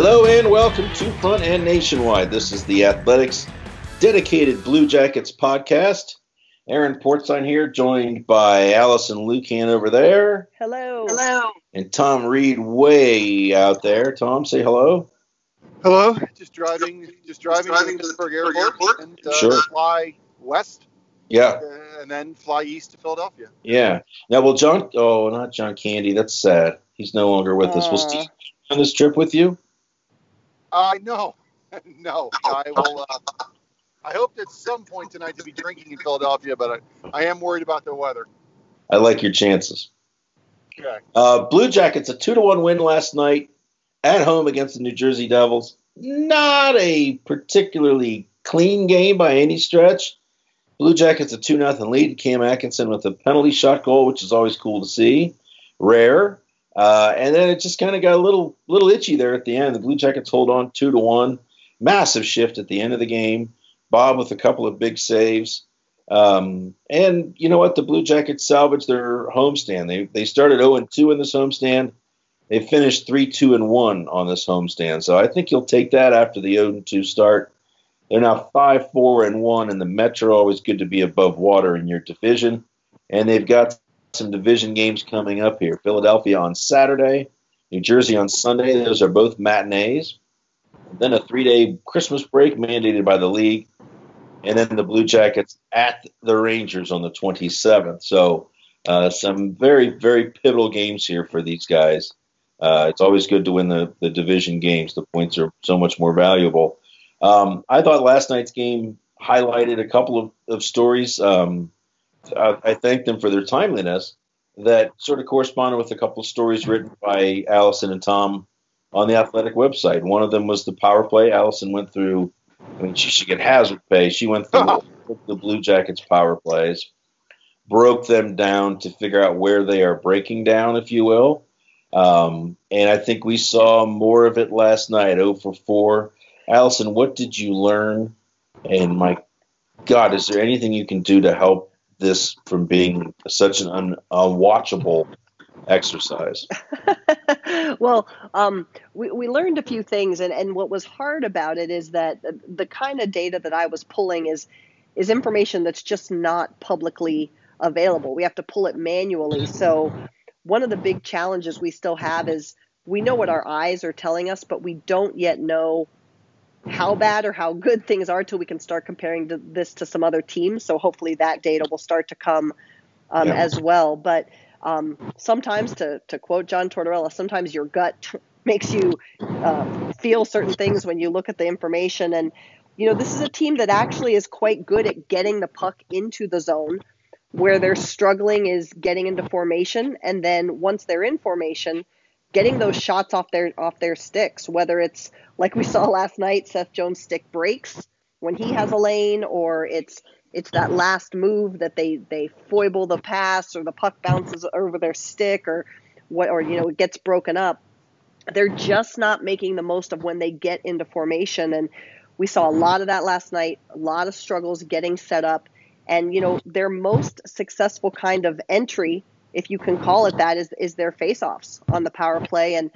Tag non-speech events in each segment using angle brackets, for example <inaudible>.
Hello and welcome to Front and Nationwide. This is the Athletics dedicated Blue Jackets podcast. Aaron Portzline here, joined by Allison Lukan over there. Hello. Hello. And Tom Reed way out there. Tom, say hello. Hello. Just driving, just driving, driving to the Pittsburgh Airport, Airport and uh, sure. fly west. Yeah. Uh, and then fly east to Philadelphia. Yeah. Now, well, John. Oh, not John Candy. That's sad. He's no longer with us. Was Steve on this trip with you? Uh, <laughs> no, no. I will. Uh, I hope at some point tonight to be drinking in Philadelphia, but I, I am worried about the weather. I like your chances. Okay. Uh, Blue Jackets a two to one win last night at home against the New Jersey Devils. Not a particularly clean game by any stretch. Blue Jackets a two nothing lead. Cam Atkinson with a penalty shot goal, which is always cool to see. Rare. Uh, and then it just kind of got a little little itchy there at the end. The Blue Jackets hold on two to one. Massive shift at the end of the game. Bob with a couple of big saves. Um, and you know what? The Blue Jackets salvaged their homestand. They they started 0 2 in this homestand. They finished 3 2 and 1 on this homestand. So I think you'll take that after the 0 2 start. They're now 5 4 and 1 in the Metro. Always good to be above water in your division. And they've got some division games coming up here. Philadelphia on Saturday, New Jersey on Sunday. Those are both matinees. Then a three day Christmas break mandated by the league. And then the Blue Jackets at the Rangers on the 27th. So uh, some very, very pivotal games here for these guys. Uh, it's always good to win the, the division games. The points are so much more valuable. Um, I thought last night's game highlighted a couple of, of stories. Um, I, I thank them for their timeliness that sort of corresponded with a couple of stories written by Allison and Tom on the athletic website. One of them was the power play. Allison went through, I mean, she should get hazard pay. She went through <laughs> the Blue Jackets power plays, broke them down to figure out where they are breaking down, if you will. Um, and I think we saw more of it last night, 0 for 4. Allison, what did you learn? And my God, is there anything you can do to help this from being such an un- unwatchable exercise? <laughs> well, um, we, we learned a few things, and, and what was hard about it is that the, the kind of data that I was pulling is is information that's just not publicly available. We have to pull it manually. So one of the big challenges we still have is we know what our eyes are telling us, but we don't yet know how bad or how good things are till we can start comparing to this to some other teams. So hopefully that data will start to come um, yeah. as well. But um, sometimes, to, to quote John Tortorella, sometimes your gut <laughs> makes you uh, feel certain things when you look at the information. And, you know, this is a team that actually is quite good at getting the puck into the zone. Where they're struggling is getting into formation. And then once they're in formation, getting those shots off their off their sticks, whether it's like we saw last night, Seth Jones stick breaks when he has a lane, or it's it's that last move that they they foible the pass or the puck bounces over their stick or what or you know it gets broken up. They're just not making the most of when they get into formation and we saw a lot of that last night, a lot of struggles getting set up And you know, their most successful kind of entry, if you can call it that, is is their face-offs on the power play. And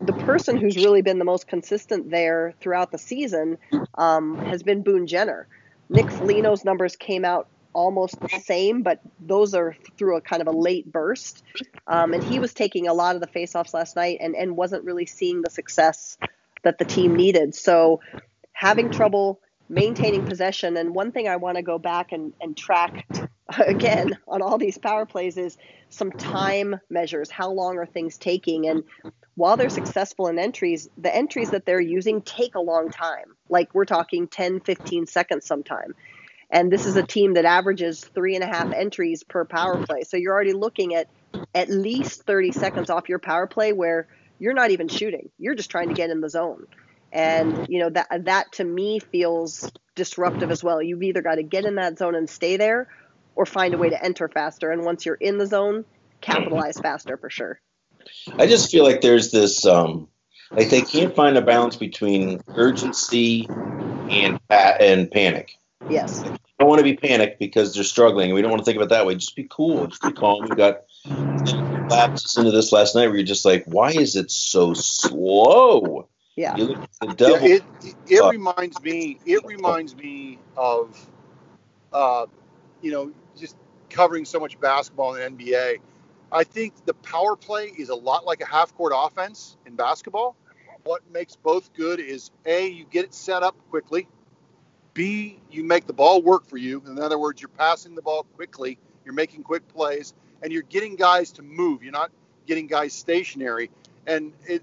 the person who's really been the most consistent there throughout the season um, has been Boone Jenner. Nick Foligno's numbers came out almost the same, but those are through a kind of a late burst. Um, and he was taking a lot of the face-offs last night and, and wasn't really seeing the success that the team needed. So having trouble maintaining possession. And one thing I want to go back and, and track <laughs> again on all these power plays is some time measures. How long are things taking? And while they're successful in entries, the entries that they're using take a long time. Like we're talking 10, 15 seconds sometime. And this is a team that averages three and a half entries per power play. So you're already looking at at least 30 seconds off your power play where you're not even shooting. You're just trying to get in the zone. And you know that that to me feels disruptive as well. You've either got to get in that zone and stay there or find a way to enter faster. And once you're in the zone, capitalize <clears throat> faster for sure. I just feel like there's this um like they can't find a balance between urgency and and panic. Yes. You don't want to be panicked because they're struggling. We don't want to think of it that way. Just be cool. Just be calm. We got lapses into this last night where you're just like, why is it so slow? Yeah. You look at the devil. Yeah, it it reminds me it reminds me of uh, you know just covering so much basketball in the NBA. I think the power play is a lot like a half court offense in basketball. What makes both good is A, you get it set up quickly. B, you make the ball work for you. In other words, you're passing the ball quickly, you're making quick plays, and you're getting guys to move. You're not getting guys stationary. And it,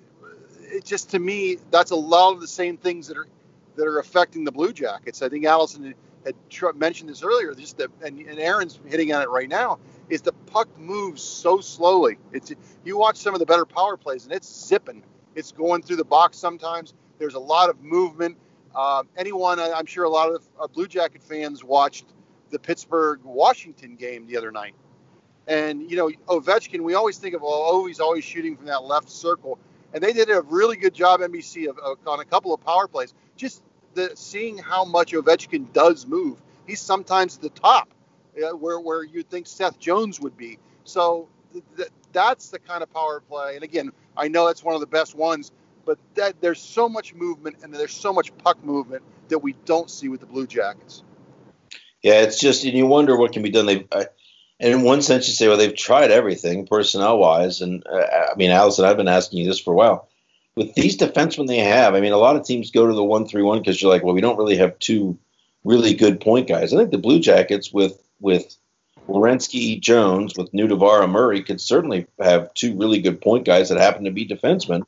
it just to me, that's a lot of the same things that are that are affecting the Blue Jackets. I think Allison had mentioned this earlier. Just that, and, and Aaron's hitting on it right now. Is the puck moves so slowly? It's you watch some of the better power plays, and it's zipping. It's going through the box sometimes. There's a lot of movement. Uh, anyone, I'm sure a lot of uh, Blue Jacket fans watched the Pittsburgh Washington game the other night. And, you know, Ovechkin, we always think of, well, oh, he's always shooting from that left circle. And they did a really good job, NBC, of, of, on a couple of power plays. Just the, seeing how much Ovechkin does move. He's sometimes the top, uh, where, where you'd think Seth Jones would be. So th- th- that's the kind of power play. And again, I know it's one of the best ones, but that there's so much movement and there's so much puck movement that we don't see with the Blue Jackets. Yeah, it's just, and you wonder what can be done. They, and in one sense, you say, well, they've tried everything personnel wise. And uh, I mean, Allison, I've been asking you this for a while. With these defensemen they have, I mean, a lot of teams go to the one three one because you're like, well, we don't really have two really good point guys. I think the Blue Jackets with with Werenski Jones with Nutivaara Murray could certainly have two really good point guys that happen to be defensemen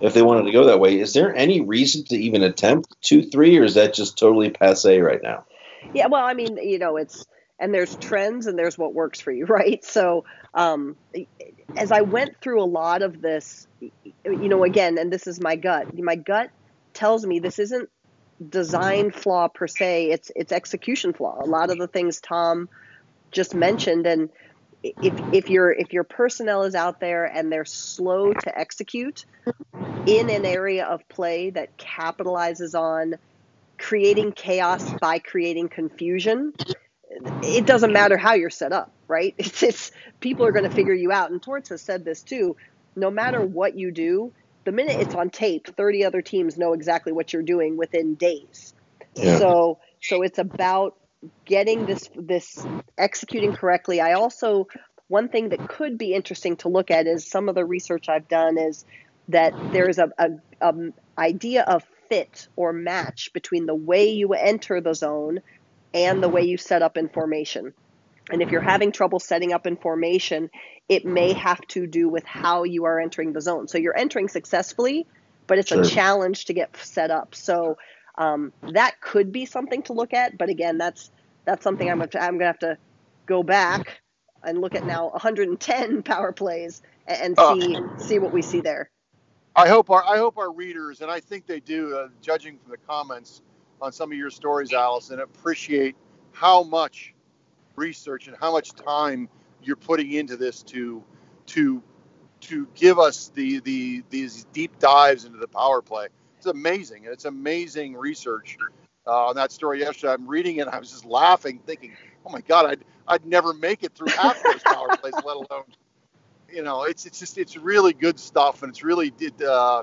if they wanted to go that way. Is there any reason to even attempt two three, or is that just totally passe right now? Yeah, well, I mean, you know, it's and there's trends and there's what works for you, <laughs> right? So, um, as I went through a lot of this, you know, again, and this is my gut. My gut tells me this isn't design flaw per se. It's it's execution flaw. A lot of the things Tom just mentioned, and if if your if your personnel is out there and they're slow to execute in an area of play that capitalizes on creating chaos by creating confusion it doesn't matter how you're set up right <laughs> it's, it's people are going to figure you out and torts has said this too no matter what you do the minute it's on tape 30 other teams know exactly what you're doing within days yeah. so so it's about getting this this executing correctly. I also one thing that could be interesting to look at is some of the research I've done is that there's a, a, a idea of fit or match between the way you enter the zone and the way you set up in formation. And if you're having trouble setting up in formation, it may have to do with how you are entering the zone. So you're entering successfully, but it's sure. a challenge to get set up. So um, that could be something to look at, but again, that's that's something I'm gonna, I'm gonna have to go back and look at now 110 <laughs> power plays and uh, see uh, see what we see there. I hope our I hope our readers and I think they do, uh, judging from the comments on some of your stories, Allison, appreciate how much research and how much time you're putting into this to to to give us the the these deep dives into the power play it's amazing. It's amazing research uh, on that story yesterday. I'm reading it. I was just laughing, thinking, oh my god, I'd I'd never make it through half those power plays, <laughs> let alone, you know, it's it's just it's really good stuff, and it's really did uh,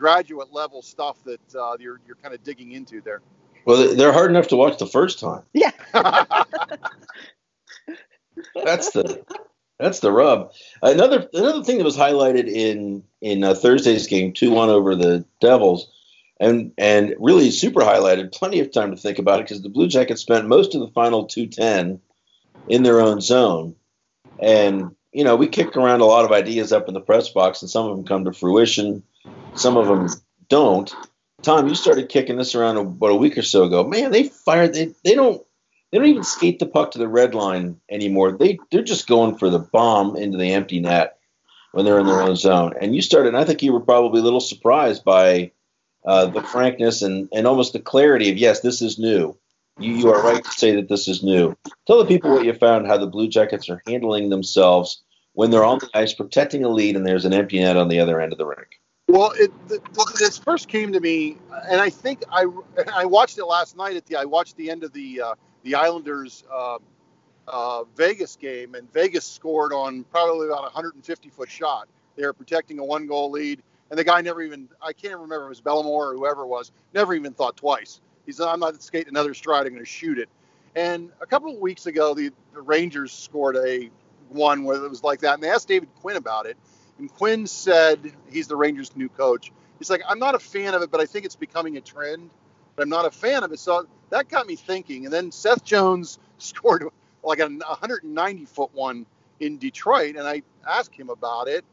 graduate level stuff that uh, you're you're kind of digging into there. Well, they're hard enough to watch the first time. Yeah. <laughs> That's the that's the rub. Another another thing that was highlighted in in uh, Thursday's game, two one over the Devils, and and really super highlighted. Plenty of time to think about it because the Blue Jackets spent most of the final two ten in their own zone, and you know we kicked around a lot of ideas up in the press box, and some of them come to fruition, some of them don't. Tom, you started kicking this around about a week or so ago. Man, they fired. They they don't they don't even skate the puck to the red line anymore. They they're just going for the bomb into the empty net when they're in their own zone. And you started. And I think you were probably a little surprised by uh, the frankness and and almost the clarity of yes, this is new. You you are right to say that this is new. Tell the people what you found, how the Blue Jackets are handling themselves when they're on the ice, protecting a lead, and there's an empty net on the other end of the rink. Well, it, this first came to me, and I think I I watched it last night at the I watched the end of the uh, the Islanders uh, uh, Vegas game, and Vegas scored on probably about a 150 foot shot. They were protecting a one goal lead, and the guy never even I can't remember if it was Bellemare or whoever it was, never even thought twice. He said, "I'm not skating another stride. I'm going to shoot it." And a couple of weeks ago, the, the Rangers scored a one where it was like that, and they asked David Quinn about it, and Quinn said he's the Rangers' new coach. He's like, "I'm not a fan of it, but I think it's becoming a trend." but I'm not a fan of it. So that got me thinking. And then Seth Jones <laughs> scored like a 190 foot one in Detroit, and I asked him about it.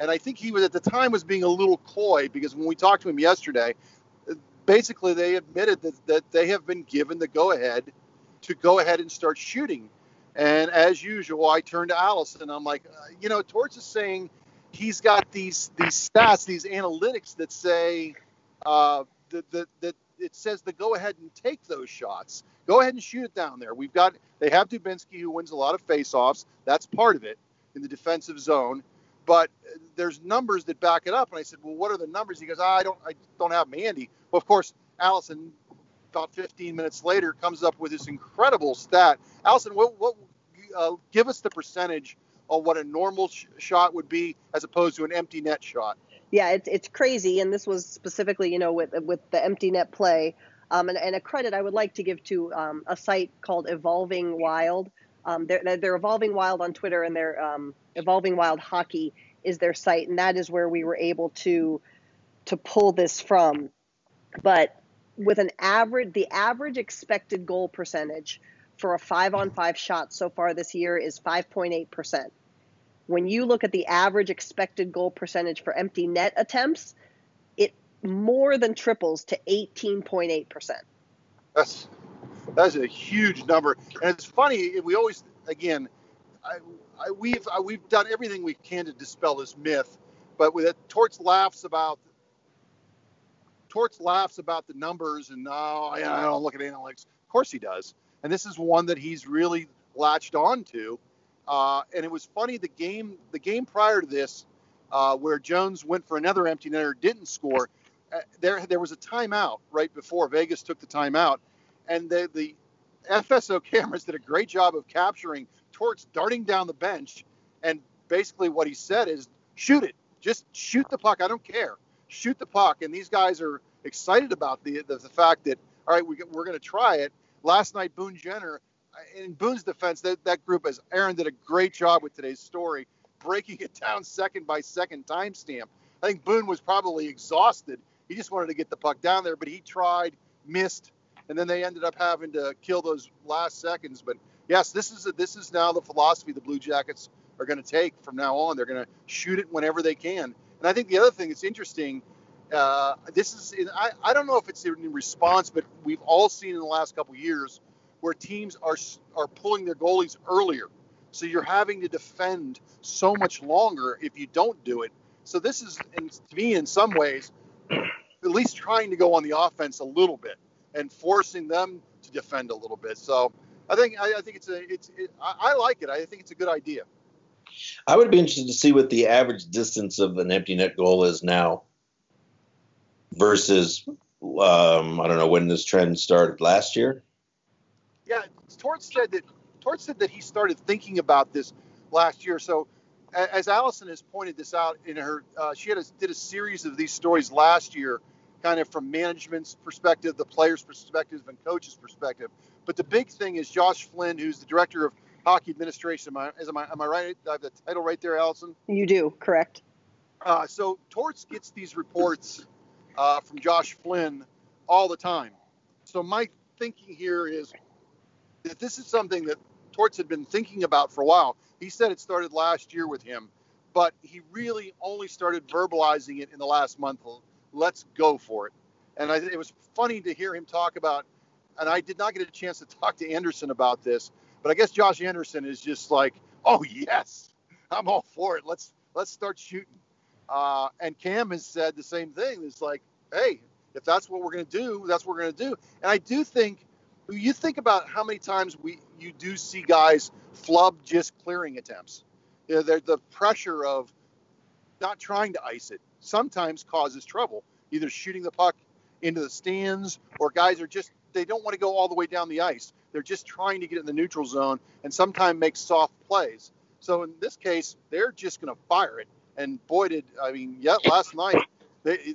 And I think he was at the time was being a little coy because when we talked to him yesterday, basically they admitted that, that they have been given the go ahead to go ahead and start shooting. And as usual, I turned to Allison. I'm like, uh, you know, Torts is saying he's got these these stats, these analytics that say uh, that, that, that it says to go ahead and take those shots. Go ahead and shoot it down there. We've got they have Dubinsky who wins a lot of faceoffs. That's part of it in the defensive zone. But there's numbers that back it up. And I said, well, what are the numbers? He goes, I don't I don't have them handy. Well, of course, Allison about 15 minutes later comes up with this incredible stat. Allison, what, what uh, give us the percentage of what a normal sh- shot would be as opposed to an empty net shot yeah, it's it's crazy, and this was specifically, you know, with with the empty net play. Um, and, and a credit I would like to give to um, a site called Evolving Wild. Um, they're, they're Evolving Wild on Twitter, and they're um, Evolving Wild Hockey is their site, and that is where we were able to to pull this from. But with an average, the average expected goal percentage for a five on five shot so far this year is 5.8 percent when you look at the average expected goal percentage for empty net attempts, it more than triples to 18.8%. That's that's a huge number, and it's funny. We always, again, I, I, we've I, we've done everything we can to dispel this myth, but with it, Torts laughs about Torts laughs about the numbers, and oh, I, I don't look at analytics. Of course he does, and this is one that he's really latched on to uh, and it was funny the game the game prior to this, uh, where Jones went for another empty netter, didn't score. Uh, there there was a timeout right before Vegas took the timeout, and the the FSO <laughs> cameras did a great job of capturing Torts darting down the bench, and basically what he said is shoot it, just shoot the puck. I don't care, shoot the puck. And these guys are excited about the the, the fact that all right, we, we're going to try it. Last night, Boone Jenner uh, in Boone's defense, that, that group, as Aaron did a great job with today's story, breaking it down second by second timestamp. I think Boone was probably exhausted. He just wanted to get the puck down there, but he tried, missed, and then they ended up having to kill those last seconds. But yes, this is a, this is now the philosophy the Blue Jackets are going to take from now on. They're going to shoot it whenever they can. And I think the other thing that's interesting, uh, this is I, I don't know if it's in response, but we've all seen in the last couple years where teams are are pulling their goalies earlier. So you're having to defend so much longer if you don't do it. So this is, to me, in some ways, at least trying to go on the offense a little bit and forcing them to defend a little bit. So I think I, I think it's a it's it, I, I like it. I think it's a good idea. I would be interested to see what the average distance of an empty net goal is now versus um, I don't know when this trend started last year. Yeah, Torts said that Torts said that he started thinking about this last year. So, as Allison has pointed this out in her, uh, she had a, did a series of these stories last year, kind of from management's perspective, the players' perspective, and coaches' perspective. But the big thing is Josh Flynn, who's the director of hockey administration. Am I, am I, am I right? I have the title right there, Allison. You do correct. Uh, so Torts gets these reports uh, from Josh Flynn all the time. So my thinking here is that this is something that Torts had been thinking about for a while. He said it started last year with him, but he really only started verbalizing it in the last month. Let's go for it. And I, it was funny to hear him talk about, and I did not get a chance to talk to Anderson about this, but I guess Josh Anderson is just like, oh yes, I'm all for it. Let's let's start shooting. Uh, and Cam has said the same thing. It's like, hey, if that's what we're going to do, that's what we're going to do. And I do think you think about how many times we you do see guys flub just clearing attempts. You know, the pressure of not trying to ice it sometimes causes trouble. Either shooting the puck into the stands or guys are just they don't want to go all the way down the ice. They're just trying to get in the neutral zone and sometimes make soft plays. So in this case, they're just going to fire it. And boy, did I mean, yet last night, they,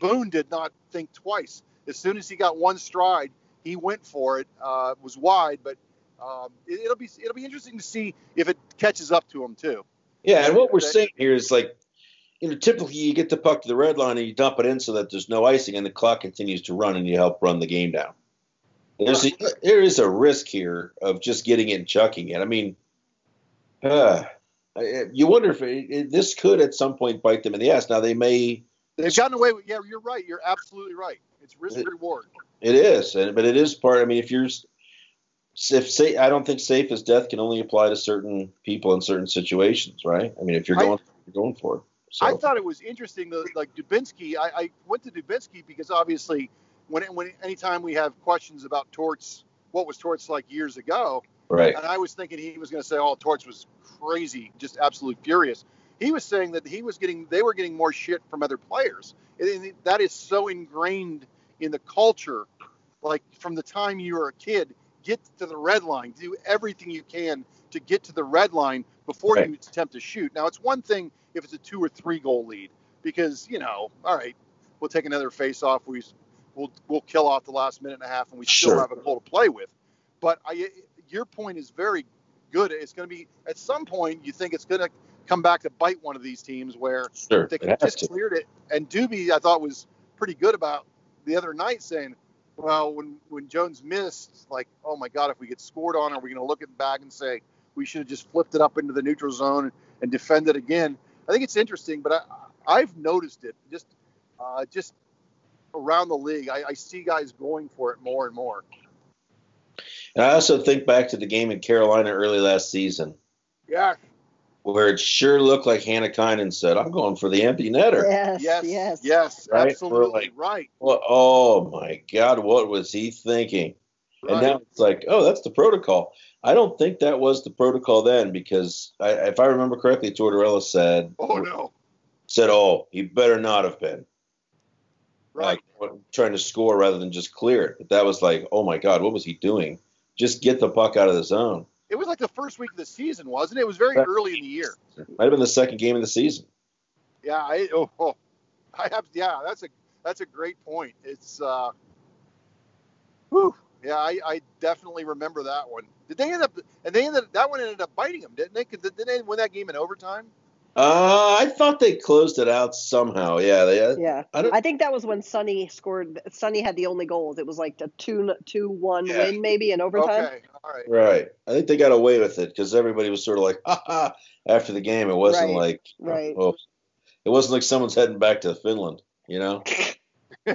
Boone did not think twice. As soon as he got one stride, he went for it. Uh, was wide, but um, it, will be it'll be interesting to see if it catches up to him too. Yeah, and what we're saying here is like, you know, typically you get the puck to the red line and you dump it in so that there's no icing and the clock continues to run and you help run the game down. There's a, there is a risk here of just getting it and chucking it. I mean, uh, Uh, uh, you wonder if it, it, this could at some point bite them in the ass. Now they may. They've gotten away with. Yeah, you're right. You're absolutely right. It's risk reward. It is, but it is part. I mean, if you're, if say, I don't think safe as death can only apply to certain people in certain situations, right? I mean, if you're going, I, you're going for it. So. I thought it was interesting, though, like Dubinsky. I, I went to Dubinsky because obviously, when when anytime we have questions about torts, what was torts like years ago, Right. And I was thinking he was going to say, "Oh, Torts was crazy, just absolutely furious." He was saying that he was getting, they were getting more shit from other players. And that is so ingrained in the culture. Like from the time you were a kid, get to the red line, do everything you can to get to the red line before right. you attempt to shoot. Now, it's one thing if it's a two or three goal lead because you know, all right, we'll take another face off. We we'll we'll kill off the last minute and a half, and we still have a goal to play with. But I, your point is very good. It's going to be at some point you think it's going to come back to bite one of these teams where sure, they just to. cleared it. And Doobie, I thought was pretty good about the other night saying, well, when when Jones missed, like, oh my God, if we get scored on, are we going to look at the back and say we should have just flipped it up into the neutral zone and defended again? I think it's interesting, but I, I've noticed it just uh, just around the league. I, I see guys going for it more and more. And I also think back to the game in Carolina early last season. Yeah. Where it sure looked like Hannikainen said, I'm going for the empty netter. Yes, yes, yes. Yes, right? absolutely like, right. Well, oh, my God, what was he thinking? Right. And now it's like, oh, that's the protocol. I don't think that was the protocol then because I, if I remember correctly, Tortorella said, "Oh no," said, "Oh, he better not have been." Right. Like, trying to score rather than just clear it. But that was like, oh my God, what was he doing? Just get the puck out of the zone. It was like the first week of the season, wasn't it? It was very early in the year. Might have been the second game of the season. Yeah, I oh, oh I have yeah, that's a that's a great point. It's uh whew, yeah, I, I definitely remember that one. Did they end up and they ended that one ended up biting them, didn't they? Cause didn't they win that game in overtime? Uh, I thought they closed it out somehow. Yeah, they. Yeah, I, I, think that was when Sonny scored. Sonny had the only goals. It was like a two two one yeah. win maybe in overtime. Okay, all right. Right. I think they got away with it because everybody was sort of like, <laughs> ha ha. After the game, it wasn't right. like, right. Oh, it wasn't like someone's heading back to Finland. You know. <laughs> you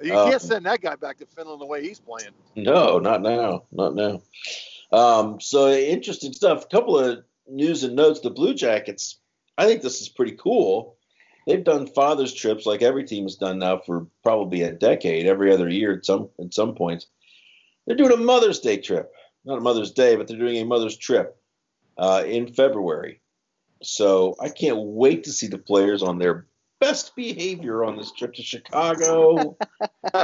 can't um, send that guy back to Finland the way he's playing. No, not now. Not now. Um, so interesting stuff. A couple of news and notes. The Blue Jackets I think this is pretty cool. They've done fathers trips like every team has done now for probably a decade, every other year at some at some points. They're doing a Mother's Day trip, not a Mother's Day, but they're doing a Mother's trip uh, in February. So I can't wait to see the players on their best behavior on this trip to Chicago. <laughs>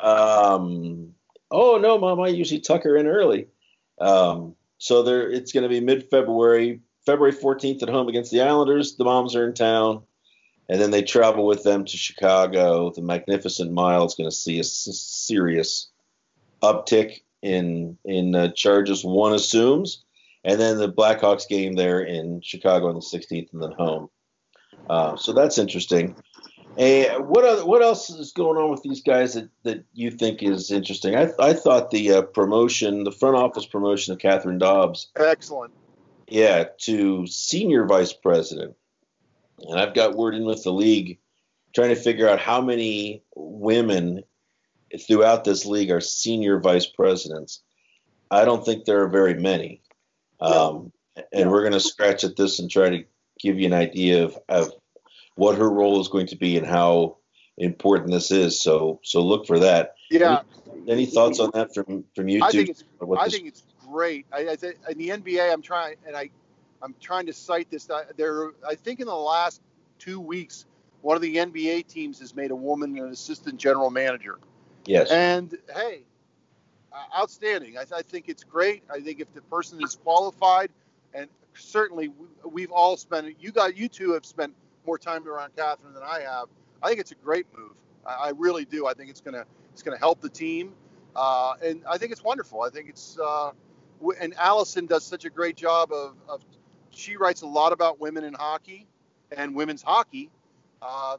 um, oh no, Mom, I usually tuck her in early. Um, so there, it's going to be mid-February, February 14th at home against the Islanders. The Moms are in town, and then they travel with them to Chicago. The Magnificent Mile is going to see a serious uptick in in uh, charges. One assumes, and then the Blackhawks game there in Chicago on the 16th, and then home. Uh, so that's interesting. And what other, what else is going on with these guys that, that you think is interesting? I, I thought the uh, promotion, the front office promotion of Catherine Dobbs, Excellent. yeah, to senior vice president. And I've got word in with the league trying to figure out how many women throughout this league are senior vice presidents. I don't think there are very many. Um, and we're going to scratch at this and try to give you an idea of, of what her role is going to be and how important this is. So, so look for that. Yeah, Any thoughts on that from from you I think it's I think it's great. I, I think in the NBA, I'm trying and I I'm trying to cite this. There, I think in the last two weeks, one of the NBA teams has made a woman an assistant general manager. yes. And hey, uh, outstanding. I, I think it's great. I think if the person is qualified, and certainly we, we've all spent. You got you two have spent more time around Catherine than I have. I think it's a great move. I, I really do. I think it's gonna it's gonna help the team, uh, and I think it's wonderful. I think it's uh, and Allison does such a great job of, of she writes a lot about women in hockey and women's hockey. Uh,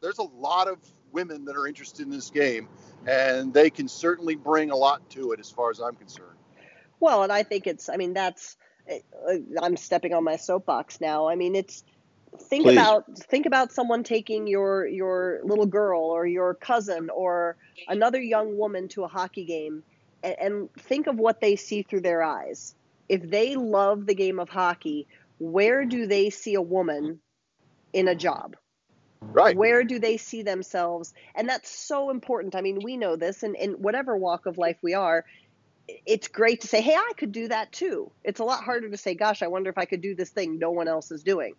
there's a lot of women that are interested in this game, and they can certainly bring a lot to it as far as I'm concerned. Well, and I think it's, I mean, that's, uh, I'm stepping on my soapbox now. I mean, it's, think Please. about, think about someone taking your, your little girl or your cousin or another young woman to a hockey game and, and think of what they see through their eyes. If they love the game of hockey, where do they see a woman in a job? Right. Where do they see themselves? And that's so important. I mean, we know this, and in whatever walk of life we are, it's great to say, hey, I could do that too. It's a lot harder to say, gosh, I wonder if I could do this thing no one else is doing.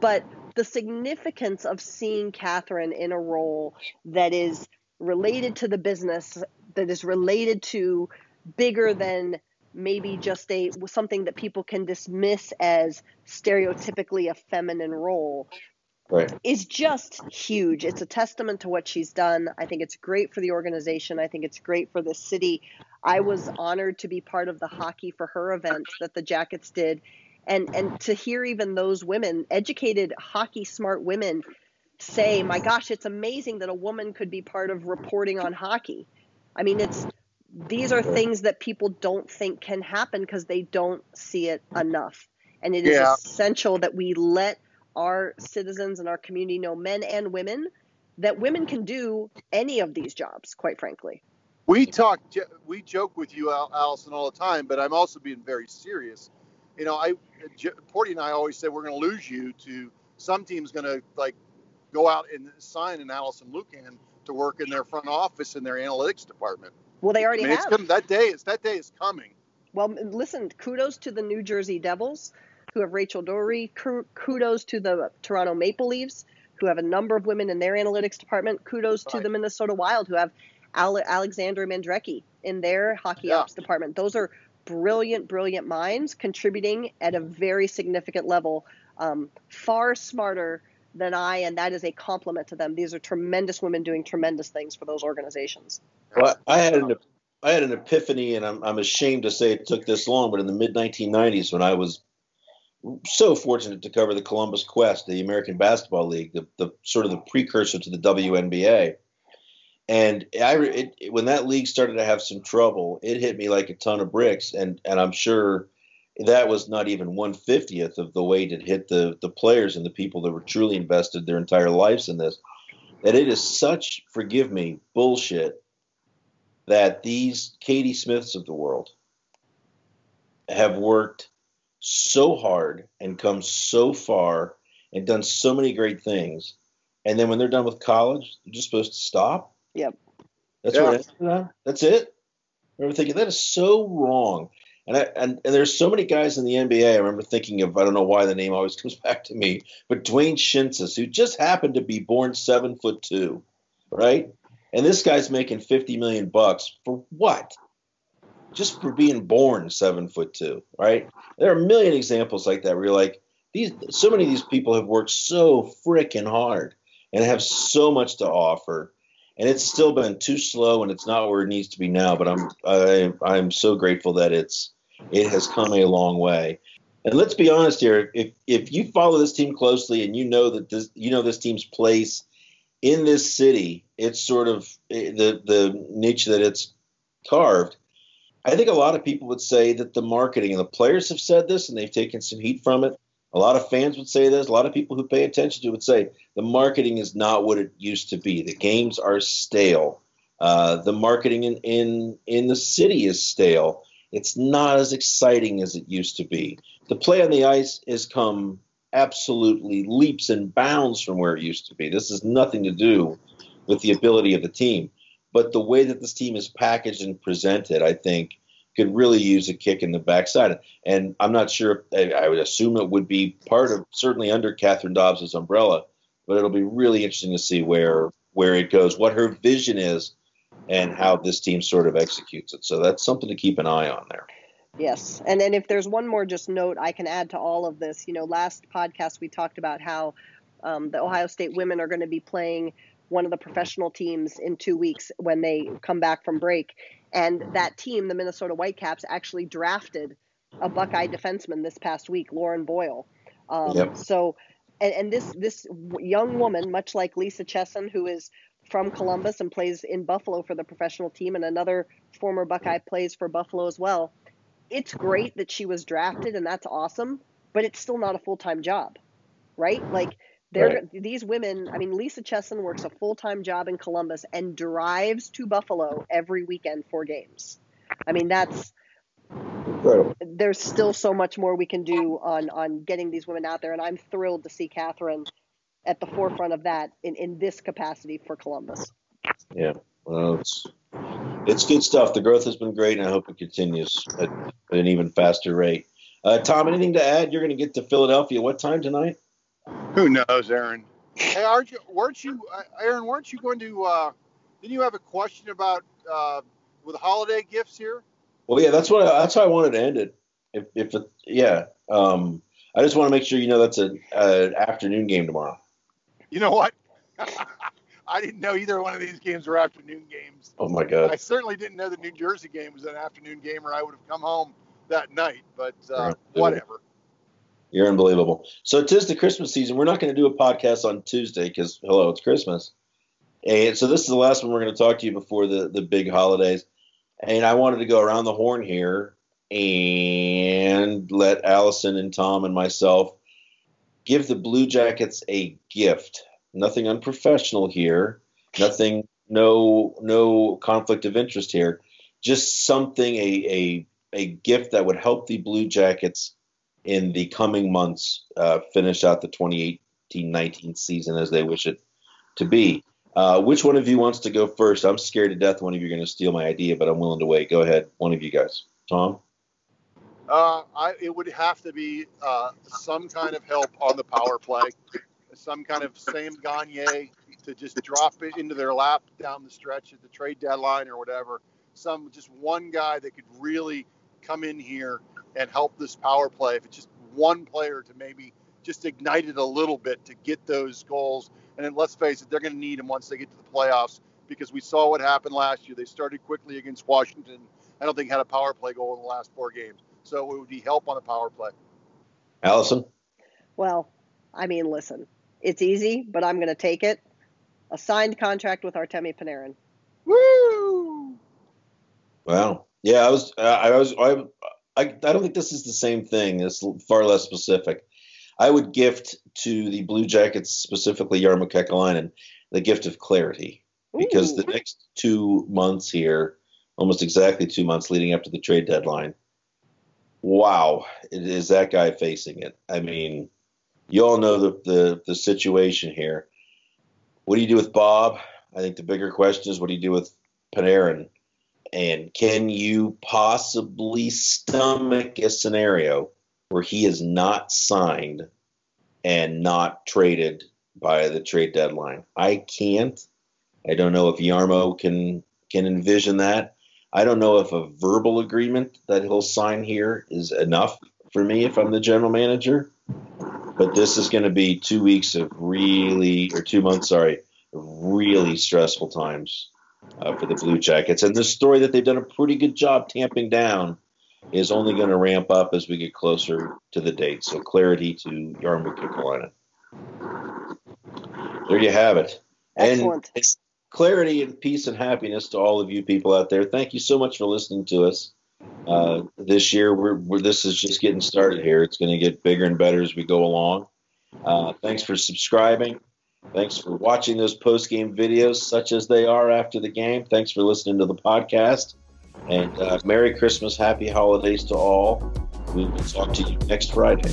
But the significance of seeing Catherine in a role that is related to the business, that is related to bigger than maybe just a something that people can dismiss as stereotypically a feminine role right. is just huge. It's a testament to what she's done. I think it's great for the organization. I think it's great for the city. I was honored to be part of the hockey for her event that the Jackets did. And and to hear even those women, educated hockey smart women say, "My gosh, it's amazing that a woman could be part of reporting on hockey." I mean, it's these are things that people don't think can happen because they don't see it enough. And it is Yeah. essential that we let our citizens and our community know, men and women, that women can do any of these jobs, quite frankly. We talk, we joke with you, Allison, all the time, but I'm also being very serious. You know, I, J- Porty and I always say we're going to lose you to some team's going to like go out and sign an Allison Lukan to work in their front office in their analytics department. Well, they I already mean, it's have. coming, that day is that day is coming. Well, listen, kudos to the New Jersey Devils, who have Rachel Doerrie. Kudos to the Toronto Maple Leafs, who have a number of women in their analytics department. Kudos to the Minnesota Wild, who have Ale- Alexandra Mandrycky in their hockey Yeah. ops department. Those are brilliant, brilliant minds contributing at a very significant level, um, far smarter than I, and that is a compliment to them. These are tremendous women doing tremendous things for those organizations. Well, I had an I had an epiphany, and I'm I'm ashamed to say it took this long, but in the mid 1990s, when I was so fortunate to cover the Columbus Quest, the American Basketball League, the, the sort of the precursor to the WNBA, and I it, it- when that league started to have some trouble, it hit me like a ton of bricks, and and I'm sure that was not even one fiftieth of the weight it hit the the players and the people that were truly invested their entire lives in this. That it is such, forgive me, bullshit that these Katie Smiths of the world have worked so hard and come so far and done so many great things, and then when they're done with college, they're just supposed to stop. Yep. That's Yeah. what. It is? That's it. I remember thinking that is so wrong. And, I, and and there's so many guys in the NBA. I remember thinking of I don't know why the name always <laughs> comes back to me, but Dwayne Schintzius, who just happened to be born seven foot two, right? And this guy's making fifty million bucks for what? just for being born seven foot two, right? There are a million examples like that where you're like, these so many of these people have worked so freaking hard and have so much to offer. And it's still been too slow and it's not where it needs to be now, but I'm I, I'm so grateful that it's it has come a long way. And let's be honest here, if if you follow this team closely and you know that this you know this team's place in this city, it's sort of eh, the the niche that it's carved. I think a lot of people would say that the marketing and the players have said this and they've taken some heat from it. A lot of fans would say this. A lot of people who pay attention to it would say the marketing is not what it used to be. The games are stale. Uh, the marketing in, in in the city is stale. It's not as exciting as it used to be. The play on the ice has come absolutely leaps and bounds from where it used to be. This has nothing to do with the ability of the team. But the way that this team is packaged and presented, I think, could really use a kick in the backside. And I'm not sure. I would assume it would be part of certainly under Catherine Dobbs's umbrella, but it'll be really interesting to see where where it goes, what her vision is, and how this team sort of executes it. So that's something to keep an eye on there. Yes. And then if there's one more just note I can add to all of this, you know, last podcast we talked about how um, the Ohio State women are going to be playing one of the professional teams in two weeks when they come back from break. And that team, the Minnesota Whitecaps, actually drafted a Buckeye defenseman this past week, Lauren Boyle. Um, yep. So, and, and this this young woman, much like Lisa Chesson, who is from Columbus and plays in Buffalo for the professional team, and another former Buckeye plays for Buffalo as well. It's great that she was drafted, and that's awesome, but it's still not a full time job, right? Like right. these women. I mean, Lisa Chesson works a full time job in Columbus and drives to Buffalo every weekend for games. I mean, that's Incredible. there's still so much more we can do on on getting these women out there, and I'm thrilled to see Catherine at the forefront of that in in this capacity for Columbus. Yeah, well, it's it's good stuff. The growth has been great, and I hope it continues at, at an even faster rate. Uh, Tom, anything to add? You're going to get to Philadelphia. What time tonight? Who knows, Aaron? Hey, aren't you? Weren't you, uh, Aaron? Weren't you going to? Uh, didn't you have a question about uh, with holiday gifts here? Well, yeah, that's what I, that's how I wanted to end it. If, if it, yeah, um, I just want to make sure you know that's an afternoon game tomorrow. You know what? <laughs> I didn't know either one of these games were afternoon games. Oh my god! I certainly didn't know the New Jersey game was an afternoon game, or I would have come home that night. But uh, whatever. You're unbelievable. So tis the Christmas season. We're not going to do a podcast on Tuesday because hello, it's Christmas. And so this is the last one we're going to talk to you before the the big holidays. And I wanted to go around the horn here and let Allison and Tom and myself give the Blue Jackets a gift. Nothing unprofessional here. Nothing. No. No conflict of interest here. Just something. A a a gift that would help the Blue Jackets in the coming months uh, finish out the 2018-19 season as they wish it to be. Uh, which one of you wants to go first? I'm scared to death one of you are going to steal my idea, but I'm willing to wait. Go ahead, one of you guys. Tom? Uh, I, it would have to be uh, some kind of help on the power play, some kind of Sam Gagner to just drop it into their lap down the stretch at the trade deadline or whatever. Some just one guy that could really come in here and help this power play. If it's just one player to maybe just ignite it a little bit to get those goals. And then let's face it, they're going to need them once they get to the playoffs because we saw what happened last year. They started quickly against Washington. I don't think had a power play goal in the last four games. So it would be help on the power play. Allison? Well, I mean, listen, it's easy, but I'm going to take it. A signed contract with Artemi Panarin. Woo! Wow. Yeah, I was, uh, I was, I, I, I don't think this is the same thing. It's far less specific. I would gift to the Blue Jackets, specifically Jarmo Kekalainen, the gift of clarity. Because Ooh. the next two months here, almost exactly two months leading up to the trade deadline, wow, is that guy facing it? I mean, you all know the, the, the situation here. What do you do with Bob? I think the bigger question is what do you do with Panarin? And can you possibly stomach a scenario where he is not signed and not traded by the trade deadline? I can't. I don't know if Jarmo can can envision that. I don't know if a verbal agreement that he'll sign here is enough for me if I'm the general manager. But this is going to be two weeks of really, or two months, sorry, really stressful times uh, for the Blue Jackets. And the story that they've done a pretty good job tamping down is only going to ramp up as we get closer to the date. So clarity to Jarmo Kekalainen. There you have it. Excellent. And clarity and peace and happiness to all of you people out there. Thank you so much for listening to us. Uh, this year, we're, we're, this is just getting started here. It's going to get bigger and better as we go along. Uh, thanks for subscribing. Thanks for watching those post game videos, such as they are after the game. Thanks for listening to the podcast. And uh, Merry Christmas, Happy Holidays to all. We will talk to you next Friday.